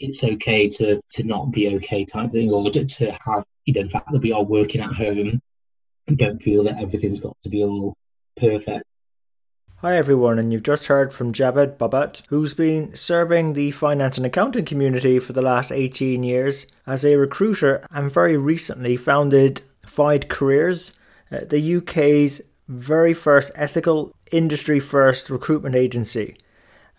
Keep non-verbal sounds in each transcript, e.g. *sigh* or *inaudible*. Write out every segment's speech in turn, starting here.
it's okay to to not be okay type thing, or to, have you know the fact that we are working at home and don't feel that everything's got to be all perfect. Hi everyone, and you've just heard from Javed Babat, who's been serving the finance and accounting community for the last 18 years as a recruiter and very recently founded Fide Careers, uh, the UK's very first ethical, industry first recruitment agency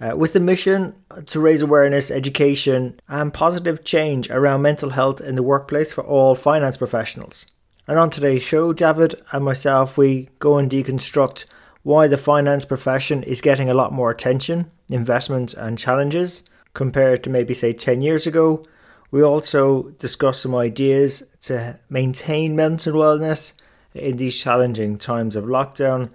uh, with the mission to raise awareness, education, and positive change around mental health in the workplace for all finance professionals. And on today's show, Javed and myself, we go and deconstruct why the finance profession is getting a lot more attention, investment, and challenges compared to maybe, say, 10 years ago. We also discuss some ideas to maintain mental wellness in these challenging times of lockdown,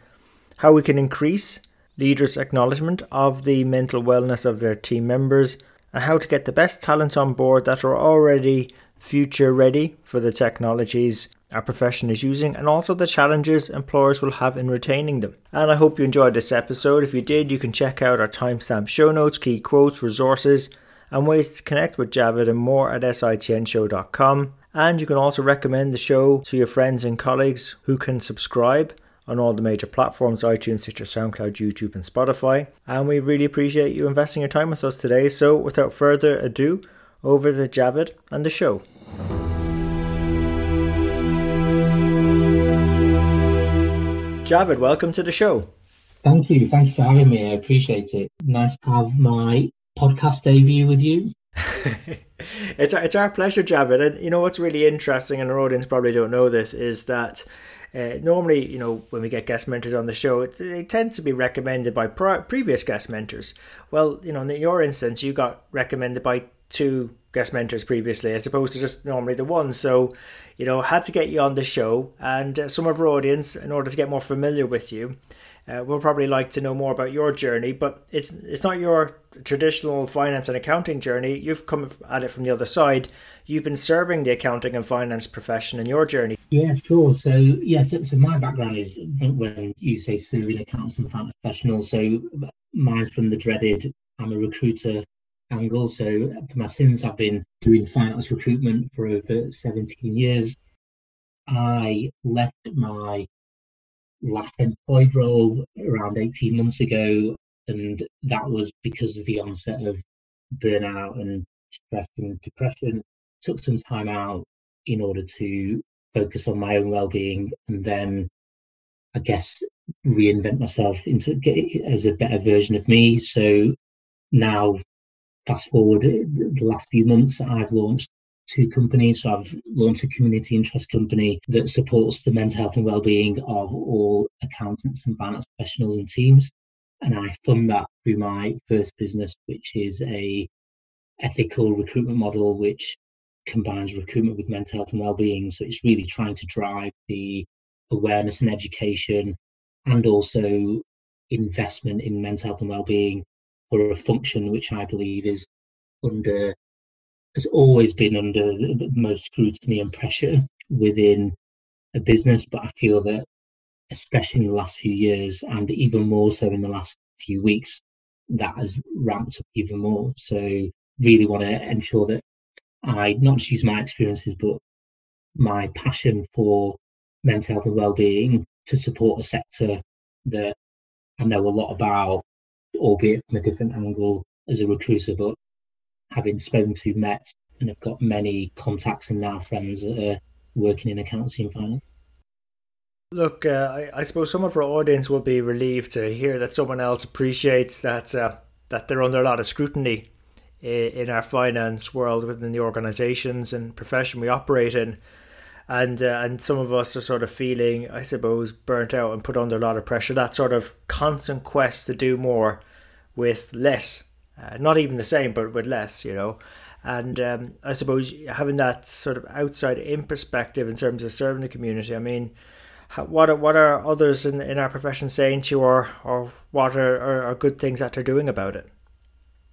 how we can increase leaders' acknowledgement of the mental wellness of their team members, and how to get the best talent on board that are already future ready for the technologies our profession is using and also the challenges employers will have in retaining them. And I hope you enjoyed this episode. If you did, you can check out our timestamp show notes, key quotes, resources, and ways to connect with Javid and more at sitnshow.com. And you can also recommend the show to your friends and colleagues who can subscribe on all the major platforms iTunes, Stitcher, SoundCloud, YouTube, and Spotify. And we really appreciate you investing your time with us today. So, without further ado, over to Javid and the show. Javid, welcome to the show. Thank you. Thank you for having me. I appreciate it. Nice to have my podcast debut with you. *laughs* it's, our, it's our pleasure, Javid. And you know what's really interesting, and our audience probably don't know this, is that uh, normally, you know, when we get guest mentors on the show, they tend to be recommended by previous guest mentors. Well, you know, in your instance, you got recommended by two guest mentors previously, as opposed to just normally the one. So, you know, had to get you on the show, and uh, some of our audience, in order to get more familiar with you, uh, will probably like to know more about your journey. But it's it's not your traditional finance and accounting journey. You've come at it from the other side you've been serving the accounting and finance profession in your journey. Yeah, sure. So, yes, yeah, so, so, my background is when you say serving accountants and finance professionals. So, mine's from the dreaded I'm a recruiter angle. So, for my sins, I've been doing finance recruitment for over 17 years. I left my last employed role around 18 months ago, and that was because of the onset of burnout and stress and depression. Took some time out in order to focus on my own well-being and then i guess reinvent myself into as a better version of me. So now fast forward uh, the last few months i've launched two companies so i've launched a community interest company that supports the mental health and well-being of all accountants and finance professionals and teams and i fund that through my first business which is a ethical recruitment model which combines recruitment with mental health and well-being. So it's really trying to drive the awareness and education, and also investment in mental health and well-being for a function which I believe is under has always been under the most scrutiny and pressure within a business, but I feel that especially in the last few years and even more so in the last few weeks, that has ramped up even more. So really want to ensure that I not just use my experiences, but my passion for mental health and well-being to support a sector that I know a lot about, albeit from a different angle as a recruiter, but having spoken to, met, and have got many contacts and now friends that are working in accounting and finance. Look, uh, I, I, suppose some of our audience will be relieved to hear that someone else appreciates that uh, that they're under a lot of scrutiny in our finance world within the organizations and profession we operate in. And uh, and some of us are sort of feeling i suppose burnt out and put under a lot of pressure. That sort of constant quest to do more with less uh, not even the same, but with less, you know. And um, I suppose having that sort of outside in perspective in terms of serving the community. I mean, what are, what are others in, in our profession saying to you, or or what are, are, are good things that they're doing about it?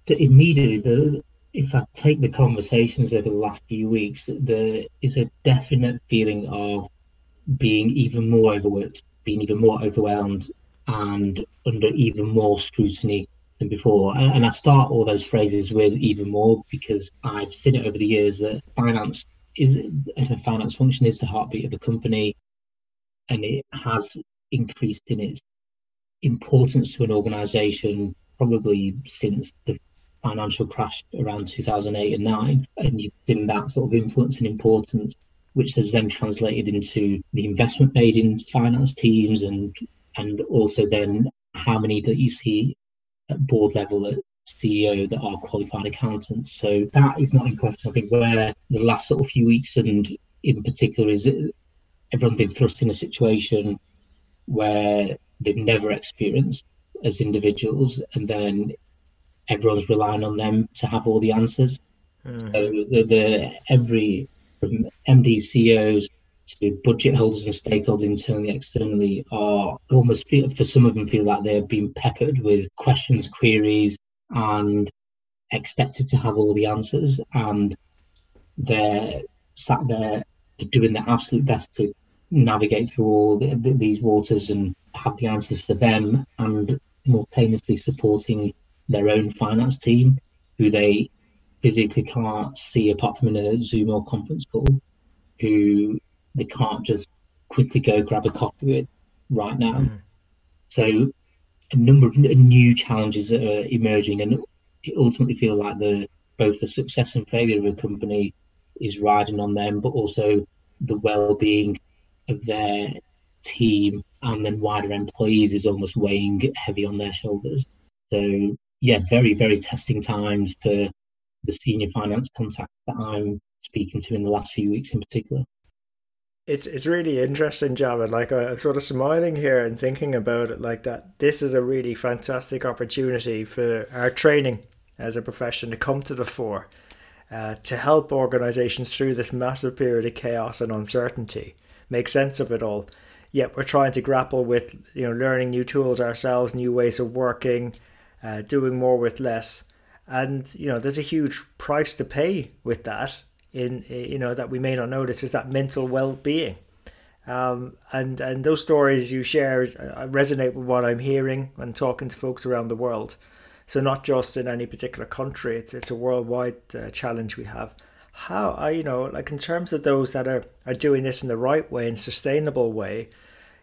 Immediately, if I take the conversations over the last few weeks, there is a definite feeling of being even more overworked, being even more overwhelmed, and under even more scrutiny than before. And I start all those phrases with even more because I've seen it over the years that finance is a finance function is the heartbeat of a company, and it has increased in its importance to an organisation probably since the financial crash around 2008 and 9 and you've seen that sort of influence and importance which has then translated into the investment made in finance teams and and also then how many that you see at board level at CEO that are qualified accountants. So that is not in question. I think where the last sort of few weeks and in particular is everyone's been thrust in a situation where they've never experienced as individuals and then everyone's relying on them to have all the answers. Mm. So the, the every from MD CEOs to budget holders and stakeholders internally, externally, are almost for some of them feel like they're being peppered with questions, queries, and expected to have all the answers. And they're sat there doing their absolute best to navigate through all the, these waters and have the answers for them, and simultaneously supporting their own finance team, who they physically can't see apart from in a Zoom or conference call, who they can't just quickly go grab a copy of it right now. Mm. So a number of new challenges that are emerging, and it ultimately feels like the both the success and failure of a company is riding on them, but also the well-being of their team and then wider employees is almost weighing heavy on their shoulders. So yeah, very very testing times for the senior finance contact that I'm speaking to in the last few weeks in particular. It's it's really interesting, Javed. Like I'm sort of smiling here and thinking about it like that. This is a really fantastic opportunity for our training as a profession to come to the fore, uh, to help organisations through this massive period of chaos and uncertainty, make sense of it all. Yet we're trying to grapple with you know learning new tools ourselves, new ways of working, uh, doing more with less and you know there's a huge price to pay with that in you know that we may not notice is that mental well-being. Um, and and those stories you share uh, resonate with what I'm hearing and talking to folks around the world. So not just in any particular country it's it's a worldwide uh, challenge we have. How I you know like in terms of those that are are doing this in the right way and sustainable way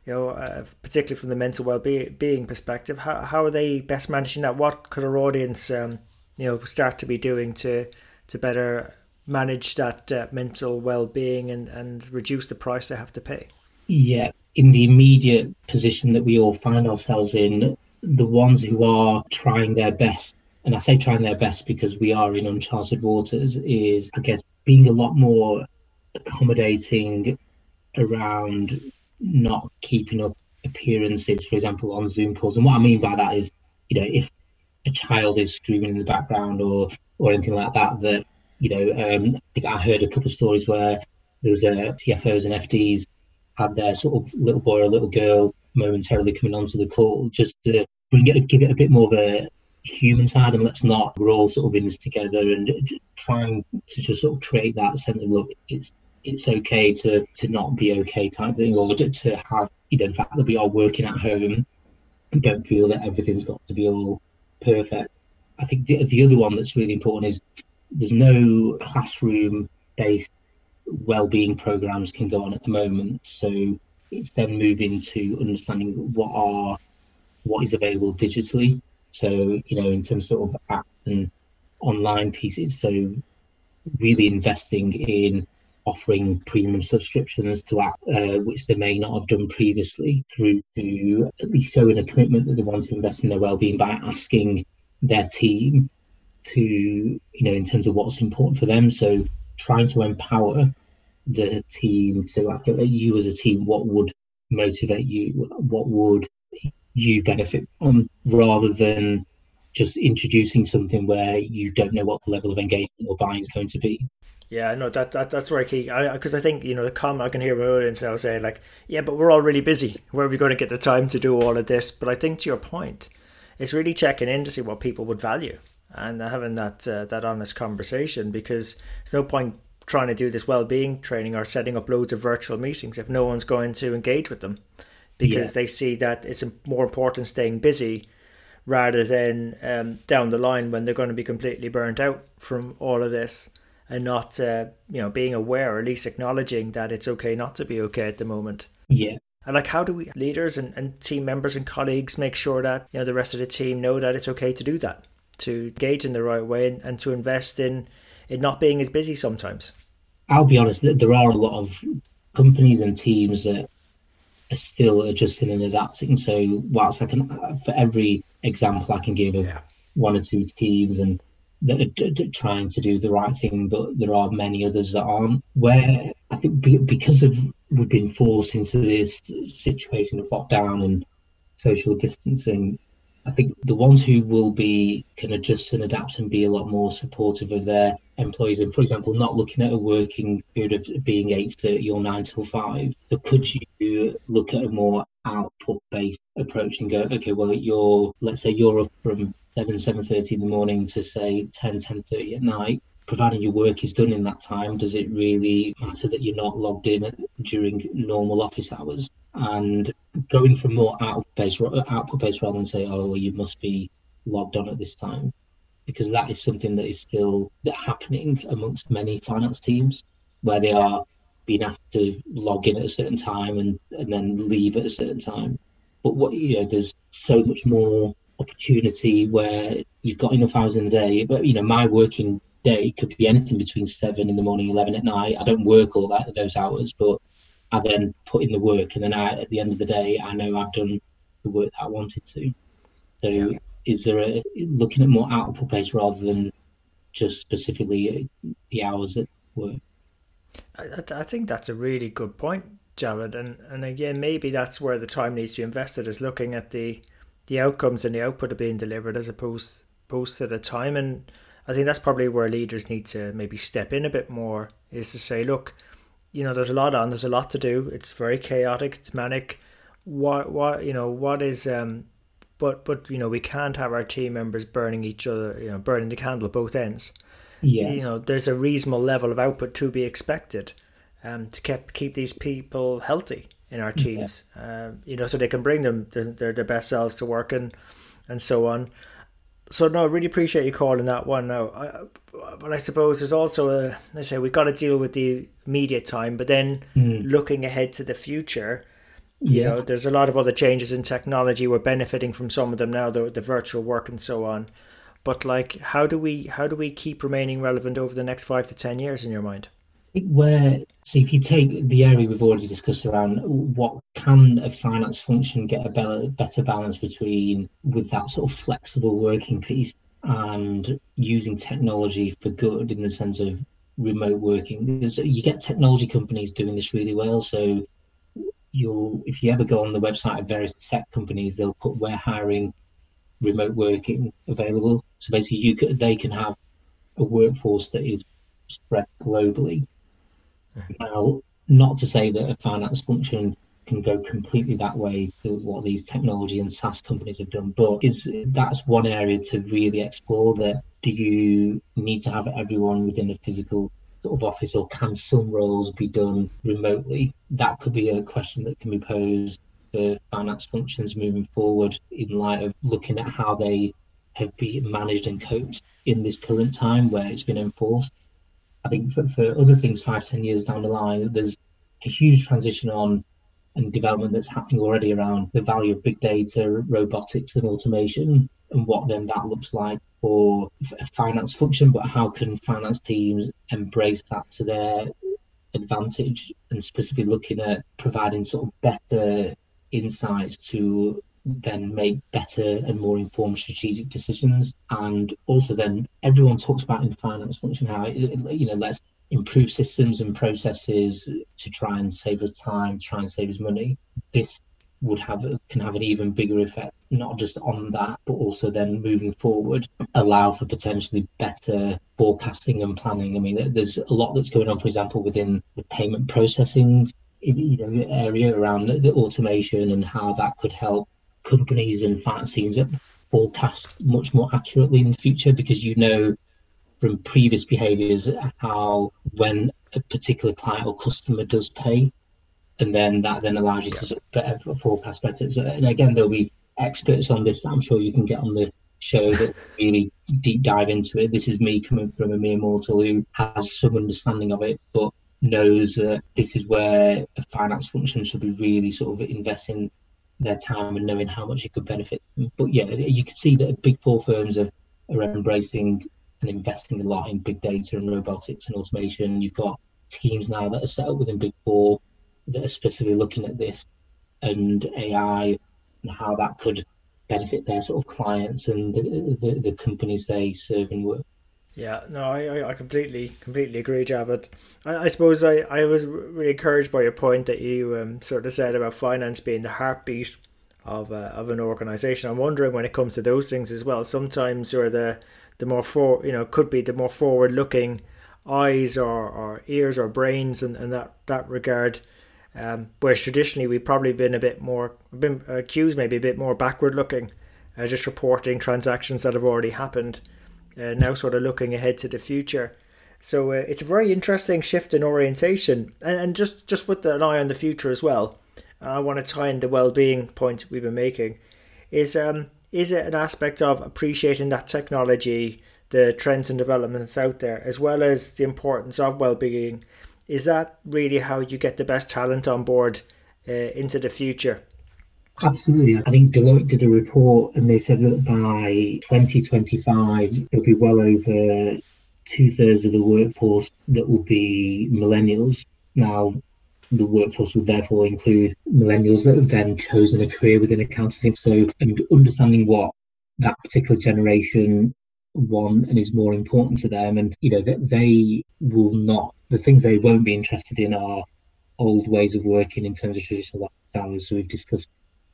you know, uh, particularly from the mental well-being perspective, how, how are they best managing that? What could our audience um, you know start to be doing to to better manage that uh, mental well-being and and reduce the price they have to pay yeah in the immediate position that we all find ourselves in the ones who are trying their best and i say trying their best because we are in uncharted waters is i guess being a lot more accommodating around not keeping up appearances for example on zoom calls and what i mean by that is you know if a child is screaming in the background or or anything like that. That you know, um, I think I heard a couple of stories where there was uh, CFOs and FDs had their sort of little boy or little girl momentarily coming onto the call just to bring it, give it a bit more of a human side, and let's not we're all sort of in this together and trying to just sort of create that sense of look, it's it's okay to to not be okay type thing, or to, to have you know the fact that we are working at home and don't feel that everything's got to be all perfect. I think the, the other one that's really important is there's no classroom based well-being programs can go on at the moment. So it's then moving to understanding what are what is available digitally. So you know, in terms of, apps and online pieces. So really investing in offering premium subscriptions to app, uh, which they may not have done previously, through to at least showing a commitment that they want to invest in their well-being by asking their team to, you know, in terms of what's important for them. So trying to empower the team to like you as a team, what would motivate you, what would you benefit from, rather than just introducing something where you don't know what the level of engagement or buying is going to be. Yeah, no, that, that that's very key. Because I, I, think you know the comment I can hear my audience now say like, yeah, but we're all really busy. Where are we going to get the time to do all of this? But I think to your point, it's really checking in to see what people would value and having that uh, that honest conversation. Because there's no point trying to do this well-being training or setting up loads of virtual meetings if no one's going to engage with them because yeah. they see that it's more important staying busy rather than um, down the line when they're going to be completely burnt out from all of this and not uh, you know being aware or at least acknowledging that it's okay not to be okay at the moment yeah and like how do we leaders and, and team members and colleagues make sure that you know the rest of the team know that it's okay to do that to gauge in the right way and, and to invest in in not being as busy sometimes i'll be honest there are a lot of companies and teams that are still adjusting and adapting so whilst i can for every example i can give of yeah. one or two teams and that are d- d- trying to do the right thing, but there are many others that aren't. Where I think be- because of we've been forced into this situation of lockdown and social distancing, I think the ones who will be can adjust and adapt and be a lot more supportive of their employees, and for example, not looking at a working period of being eight thirty or nine till five, but could you look at a more output based approach and go, okay, well, you're let's say you're up from 7, 7.30 in the morning to say 10, 10.30 at night, providing your work is done in that time, does it really matter that you're not logged in during normal office hours? And going from more output-based, output-based rather than say, oh, well, you must be logged on at this time, because that is something that is still happening amongst many finance teams, where they are being asked to log in at a certain time and, and then leave at a certain time. But what you know, there's so much more opportunity where you've got enough hours in the day. But you know, my working day could be anything between seven in the morning, eleven at night. I don't work all that those hours, but I then put in the work, and then I, at the end of the day, I know I've done the work that I wanted to. So, yeah. is there a looking at more output based rather than just specifically the hours at work? I, I think that's a really good point, Javed. And and again, maybe that's where the time needs to be invested is looking at the the outcomes and the output are being delivered as opposed opposed to the time. And I think that's probably where leaders need to maybe step in a bit more is to say, look, you know, there's a lot on, there's a lot to do. It's very chaotic, it's manic. What what you know, what is um but but you know, we can't have our team members burning each other, you know, burning the candle at both ends. Yeah. You know, there's a reasonable level of output to be expected um to keep keep these people healthy in our teams. Yeah. Um, you know, so they can bring them their, their best selves to work and and so on. So no, I really appreciate you calling that one. Now, I, but I suppose there's also a. I say we've got to deal with the immediate time, but then mm. looking ahead to the future. You yeah. know, there's a lot of other changes in technology. We're benefiting from some of them now, the, the virtual work and so on. But like, how do we how do we keep remaining relevant over the next five to ten years in your mind? Where so if you take the area we've already discussed around what can a finance function get a better, better balance between with that sort of flexible working piece and using technology for good in the sense of remote working? Because you get technology companies doing this really well so you'll if you ever go on the website of various tech companies they'll put we're hiring remote working available. So basically you could, they can have a workforce that is spread globally now, not to say that a finance function can go completely that way to what these technology and SaaS companies have done, but is that's one area to really explore. That do you need to have everyone within a physical sort of office, or can some roles be done remotely? That could be a question that can be posed for finance functions moving forward in light of looking at how they have been managed and coped in this current time where it's been enforced. I think for, for other things five, ten years down the line, there's a huge transition on and development that's happening already around the value of big data, robotics, and automation, and what then that looks like for a finance function. But how can finance teams embrace that to their advantage, and specifically looking at providing sort of better insights to then make better and more informed strategic decisions. And also, then everyone talks about in finance function how you know let's improve systems and processes to try and save us time, try and save us money. This would have can have an even bigger effect, not just on that, but also then moving forward, allow for potentially better forecasting and planning. I mean, there's a lot that's going on, for example, within the payment processing you know area around the automation and how that could help companies and finance teams forecast much more accurately in the future because you know from previous behaviors how when a particular client or customer does pay and then that then allows you to better forecast better. So, and again, there'll be experts on this that I'm sure you can get on the show that really deep dive into it. This is me coming from a mere mortal who has some understanding of it, but knows that this is where a finance function should be really sort of investing their time and knowing how much it could benefit them. But yeah, you can see that big four firms are, are embracing and investing a lot in big data and robotics and automation. You've got teams now that are set up within big four that are specifically looking at this and AI and how that could benefit their sort of clients and the, the, the companies they serve and work. Yeah, no, I, I completely completely agree, Javed. I, I suppose I, I was really encouraged by your point that you um, sort of said about finance being the heartbeat of uh, of an organization. I'm wondering when it comes to those things as well. Sometimes or the the more for you know could be the more forward looking eyes or, or ears or brains in, in that that regard. Um, whereas traditionally we've probably been a bit more been accused maybe a bit more backward looking, uh, just reporting transactions that have already happened. Uh, now sort of looking ahead to the future. So uh, it's a very interesting shift in orientation, and, and just just with an eye on the future as well. I want to tie in the well-being point we've been making. Is um is it an aspect of appreciating that technology, the trends and developments out there, as well as the importance of well-being? Is that really how you get the best talent on board uh, into the future? Absolutely. I think Deloitte did a report and they said that by 2025, there'll be well over two thirds of the workforce that will be millennials. Now, the workforce would therefore include millennials that have then chosen a career within accounting. So, and understanding what that particular generation want and is more important to them, and you know that they will not the things they won't be interested in are old ways of working in terms of traditional hours. So we've discussed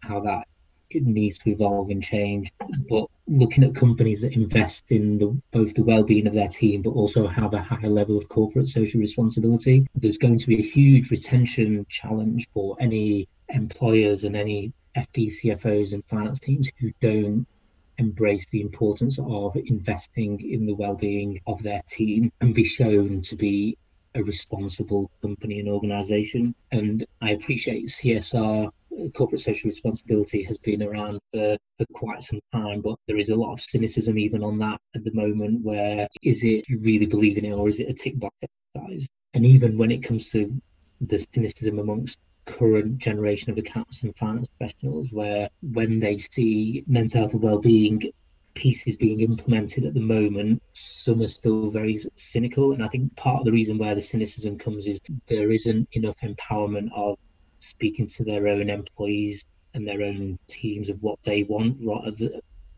how that needs to evolve and change. But looking at companies that invest in the, both the well-being of their team, but also have a higher level of corporate social responsibility, there's going to be a huge retention challenge for any employers and any FD CFOs and finance teams who don't embrace the importance of investing in the well-being of their team and be shown to be a responsible company and organization. And I appreciate CSR corporate social responsibility has been around for, for quite some time, but there is a lot of cynicism even on that at the moment. Where is it you really believe in it, or is it a tick box exercise? And even when it comes to the cynicism amongst current generation of accountants and finance professionals, where when they see mental health and well-being pieces being implemented at the moment, some are still very cynical. And I think part of the reason where the cynicism comes is there isn't enough empowerment of speaking to their own employees and their own teams of what they want, rather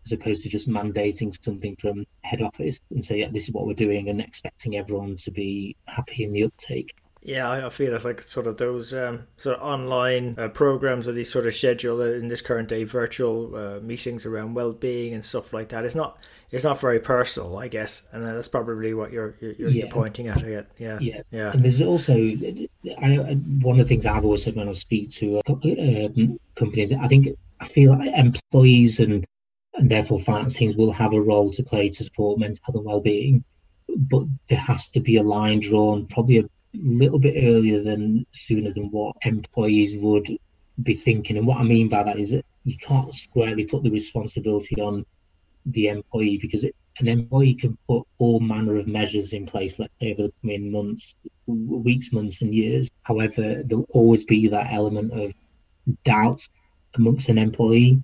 as opposed to just mandating something from head office and say, yeah, this is what we're doing, and expecting everyone to be happy in the uptake. Yeah, I feel it's like sort of those um, sort of online uh, programs or these sort of schedule in this current day virtual uh, meetings around well-being and stuff like that. It's not it's not very personal, I guess, and that's probably what you're you're, you're pointing at. Yeah, yeah, yeah. And there's also I, one of the things I've always said when I speak to um, companies. I think I feel like employees and and therefore finance teams will have a role to play to support mental health and well-being, but there has to be a line drawn, probably a little bit earlier than sooner than what employees would be thinking. And what I mean by that is that you can't squarely put the responsibility on the employee because it, an employee can put all manner of measures in place, let's say over the coming months, weeks, months, and years. However, there'll always be that element of doubt amongst an employee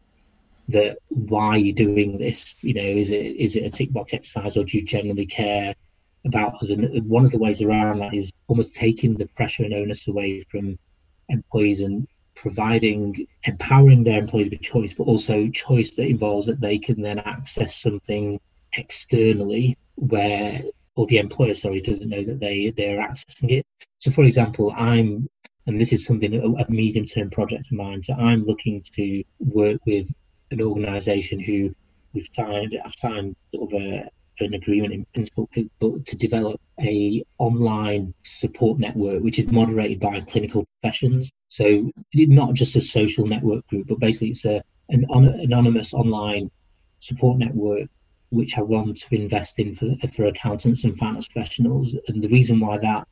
that why are you doing this? You know, is it is it a tick box exercise or do you genuinely care about us. And one of the ways around that is almost taking the pressure and onus away from employees and providing, empowering their employees with choice, but also choice that involves that they can then access something externally where, or the employer, sorry, doesn't know that they they're accessing it. So, for example, I'm And this is something, a, a medium term project of mine. So I'm looking to work with an organisation who we've signed, I've signed sort of a, an agreement in principle to develop a online support network which is moderated by clinical professions so not just a social network group but basically it's a an anonymous online support network which I want to invest in for, for accountants and finance professionals. And the reason why that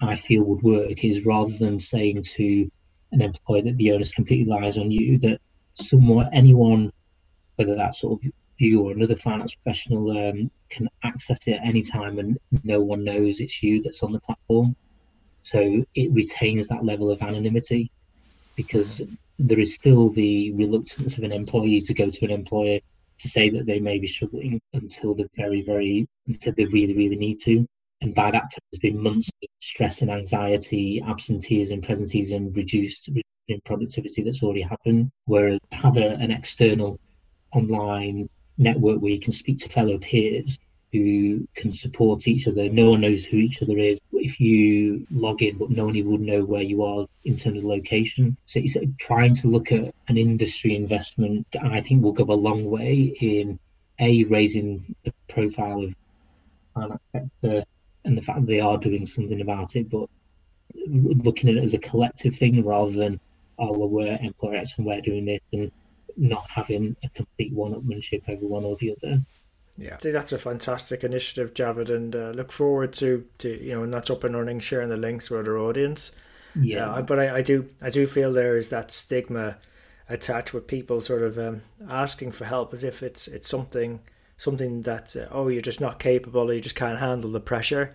I feel would work is rather than saying to an employer that the onus completely lies on you, that someone, anyone, whether that's sort of you or another finance professional, um, can access it at any time and no one knows it's you that's on the platform. So it retains that level of anonymity because there is still the reluctance of an employee to go to an employer to say that they may be struggling until the very, very, until they really, really need to. And by that time, there's been months of stress and anxiety, absenteeism, presenteeism, reduced productivity that's already happened. Whereas have a, an external online network where you can speak to fellow peers who can support each other. No one knows who each other is. If you log in, but no one would know where you are in terms of location. So it's uh, trying to look at an industry investment, I think will go a long way in a raising the profile of sector and the fact that they are doing something about it, but looking at it as a collective thing rather than oh well we're employer X and we're doing this and not having a complete one-upmanship over one or the other. Yeah, I think that's a fantastic initiative, Javed, and uh, look forward to, to you know when that's up and running, sharing the links with our audience. Yeah, uh, but I, I do I do feel there is that stigma attached with people sort of um, asking for help as if it's it's something something that uh, oh you're just not capable or you just can't handle the pressure.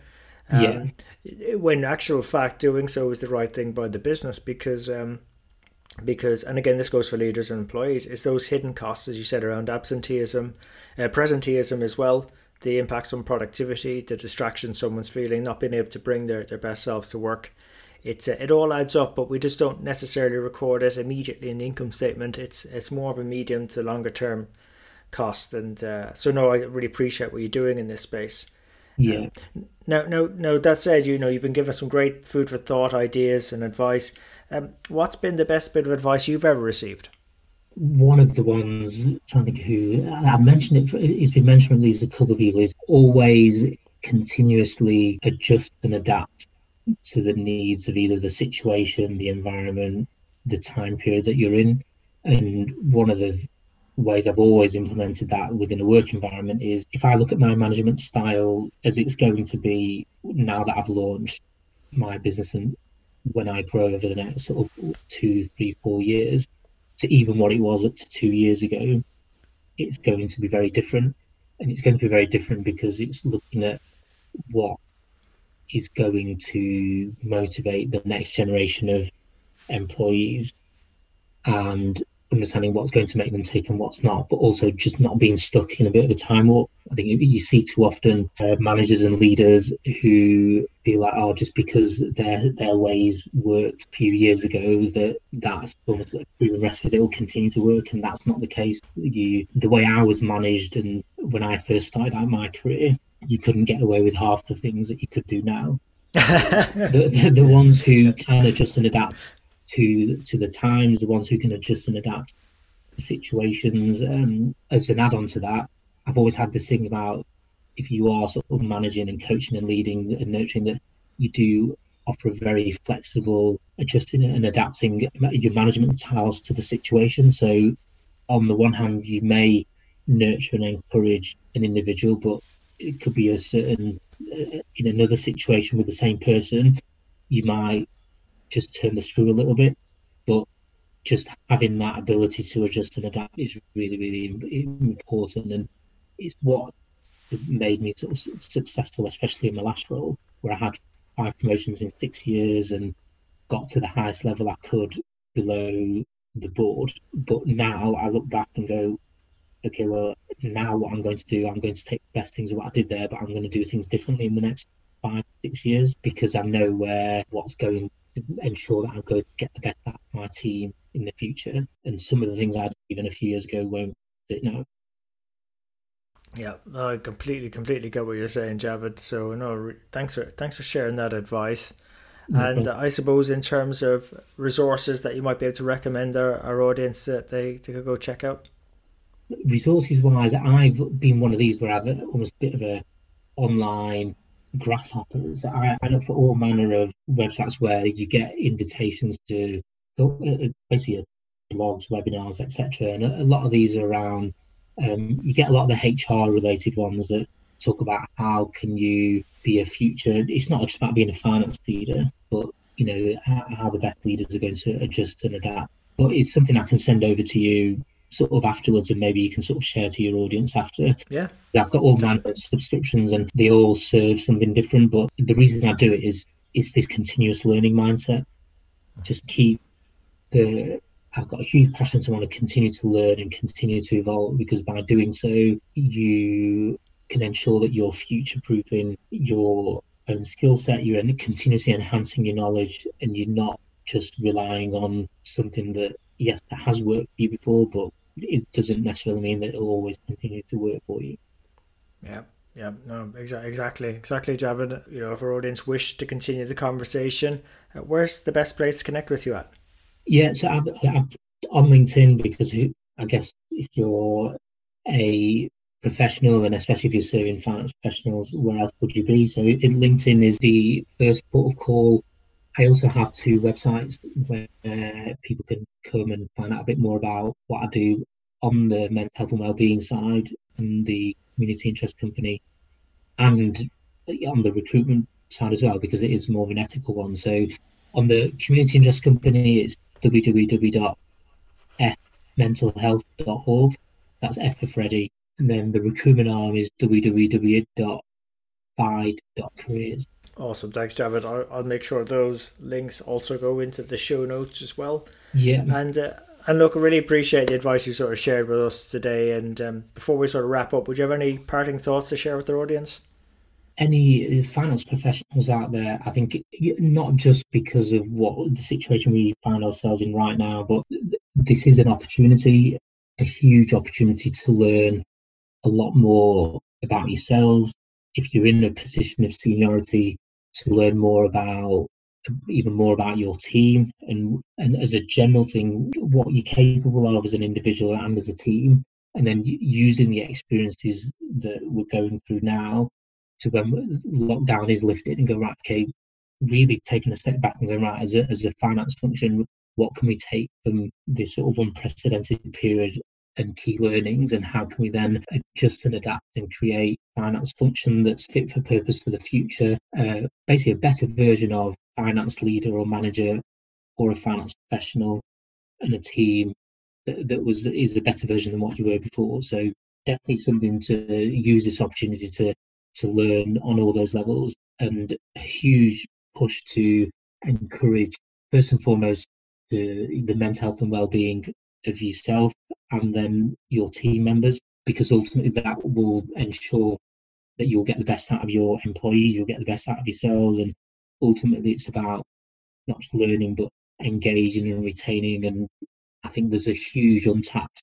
Um, yeah. When actual fact doing so is the right thing by the business because um, because and again this goes for leaders and employees is those hidden costs as you said around absenteeism uh, presenteeism as well the impacts on productivity the distraction someone's feeling not being able to bring their, their best selves to work. It's uh, it all adds up but we just don't necessarily record it immediately in the income statement. It's it's more of a medium to longer term cost and uh, so no i really appreciate what you're doing in this space. Yeah. Um, now now now that said you know you've been giving us some great food for thought ideas and advice um, what's been the best bit of advice you've ever received? One of the ones, I'm trying to think who, I've mentioned it, it's been mentioned at least a couple of people, is always continuously adjust and adapt to the needs of either the situation, the environment, the time period that you're in. And one of the ways I've always implemented that within a work environment is if I look at my management style as it's going to be now that I've launched my business and when I grow over the next sort of two, three, four years to even what it was up to two years ago, it's going to be very different. And it's going to be very different because it's looking at what is going to motivate the next generation of employees and understanding what's going to make them tick and what's not, but also just not being stuck in a bit of a time warp. I think you see too often uh, managers and leaders who feel like, oh, just because their their ways worked a few years ago, that that's almost like the rest of it will continue to work, and that's not the case. You, the way I was managed, and when I first started out my career, you couldn't get away with half the things that you could do now. *laughs* the, the, the ones who can adjust and adapt to to the times, the ones who can adjust and adapt to situations. Um, as an add-on to that, I've always had this thing about if you are sort of managing and coaching and leading and nurturing, that you do offer a very flexible adjusting and adapting your management styles to the situation. So, on the one hand, you may nurture and encourage an individual, but it could be a certain uh, in another situation with the same person, you might just turn the screw a little bit. But just having that ability to adjust and adapt is really, really important. And it's what made me sort of successful, especially in my last role, where I had five promotions in six years and got to the highest level I could below the board. But now I look back and go, okay, well, now what I'm going to do, I'm going to take the best things of what I did there, but I'm going to do things differently in the next five, six years because I know where what's going ensure that going to get the best out of my team in the future. And some of the things I did even a few years ago won't fit now. Yeah, I completely, completely get what you're saying, Javid. So no, thanks for thanks for sharing that advice. And I suppose in terms of resources that you might be able to recommend our, our audience that they, they could go check out. Resources wise, I've been one of these where I've almost a bit of a online grasshoppers. I, I look for all manner of websites where you get invitations to uh, uh, basically blogs, webinars, etc. And a, a, lot of these are around. Um, you get a lot of the HR related ones that talk about how can you be a future. It's not just about being a finance leader, but you know how, how the best leaders are going to adjust and adapt. But it's something I can send over to you sort of afterwards and maybe you can sort of share to your audience after. Yeah. I've got all manner of subscriptions and they all serve something different. But the reason I do it is is this continuous learning mindset. Just keep the I've got a huge passion to want to continue to learn and continue to evolve because by doing so you can ensure that you're future proofing your own skill set, you're continuously enhancing your knowledge and you're not just relying on something that yes that has worked for you before but it doesn't necessarily mean that it'll always continue to work for you. Yeah. Yeah, no, exactly, exactly, exactly, Javid. You know, if our audience wish to continue the conversation, uh, where's the best place to connect with you at? Yeah, so I'm, I'm on LinkedIn because I guess if you're a professional and especially if you're serving finance professionals, where else would you be? So in LinkedIn is the first port of call. I also have two websites where people can come and find out a bit more about what I do on the mental health and wellbeing side and the community interest company and on the recruitment side as well because it is more of an ethical one. So on the community interest company it's www.fmentalhealth.org. That's F for Freddy. And then the recruitment arm is www.fide.careers. Awesome. Thanks, Javed. I'll, I'll, make sure those links also go into the show notes as well. Yeah. And uh, and look, I really appreciate the advice you sort of shared with us today. And um, before we sort of wrap up, would you have any parting thoughts to share with our audience? Any finance professionals out there, I think not just because of what the situation we find ourselves in right now, but this is an opportunity, a huge opportunity to learn a lot more about yourselves. If you're in a position of seniority, to learn more about even more about your team and and as a general thing what you're capable of as an individual and as a team and then using the experiences that we're going through now to when lockdown is lifted and go right okay really taking a step back and going right as a, as a finance function what can we take from this sort of unprecedented period and key learnings and how can we then adjust and adapt and create finance function that's fit for purpose for the future uh, basically a better version of finance leader or manager or a finance professional and a team that, that was is a better version than what you were before. So definitely something to use this opportunity to to learn on all those levels and a huge push to encourage first and foremost the, the mental health and well-being of yourself and then your team members, because ultimately that will ensure that you'll get the best out of your employees, you'll get the best out of yourselves, and ultimately it's about not just learning but engaging and retaining. And I think there's a huge untapped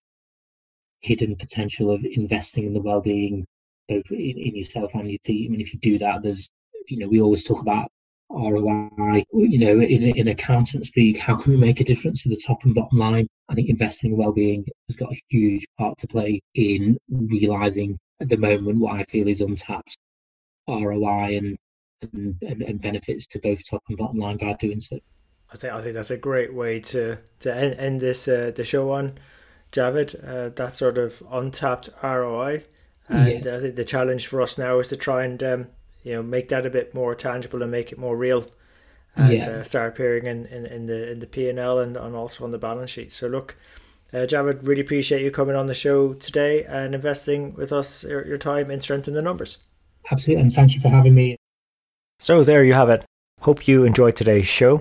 hidden potential of investing in the well-being both in, in yourself and your team. And if you do that, there's you know we always talk about ROI, you know, in, in accountant speak, how can we make a difference to the top and bottom line? I think investing in well-being has got a huge part to play in realizing at the moment what I feel is untapped ROI and and, and, and benefits to both top and bottom line by doing so. I think I think that's a great way to to end, end this uh, the show on, Javid. Uh, that sort of untapped ROI, and yeah. I think the challenge for us now is to try and um, you know make that a bit more tangible and make it more real and yeah. uh, start appearing in, in, in the in the P and and also on the balance sheet. So look, uh, Javid, really appreciate you coming on the show today and investing with us your, your time in Strength in the Numbers. Absolutely, and thank you for having me. So there you have it. Hope you enjoyed today's show.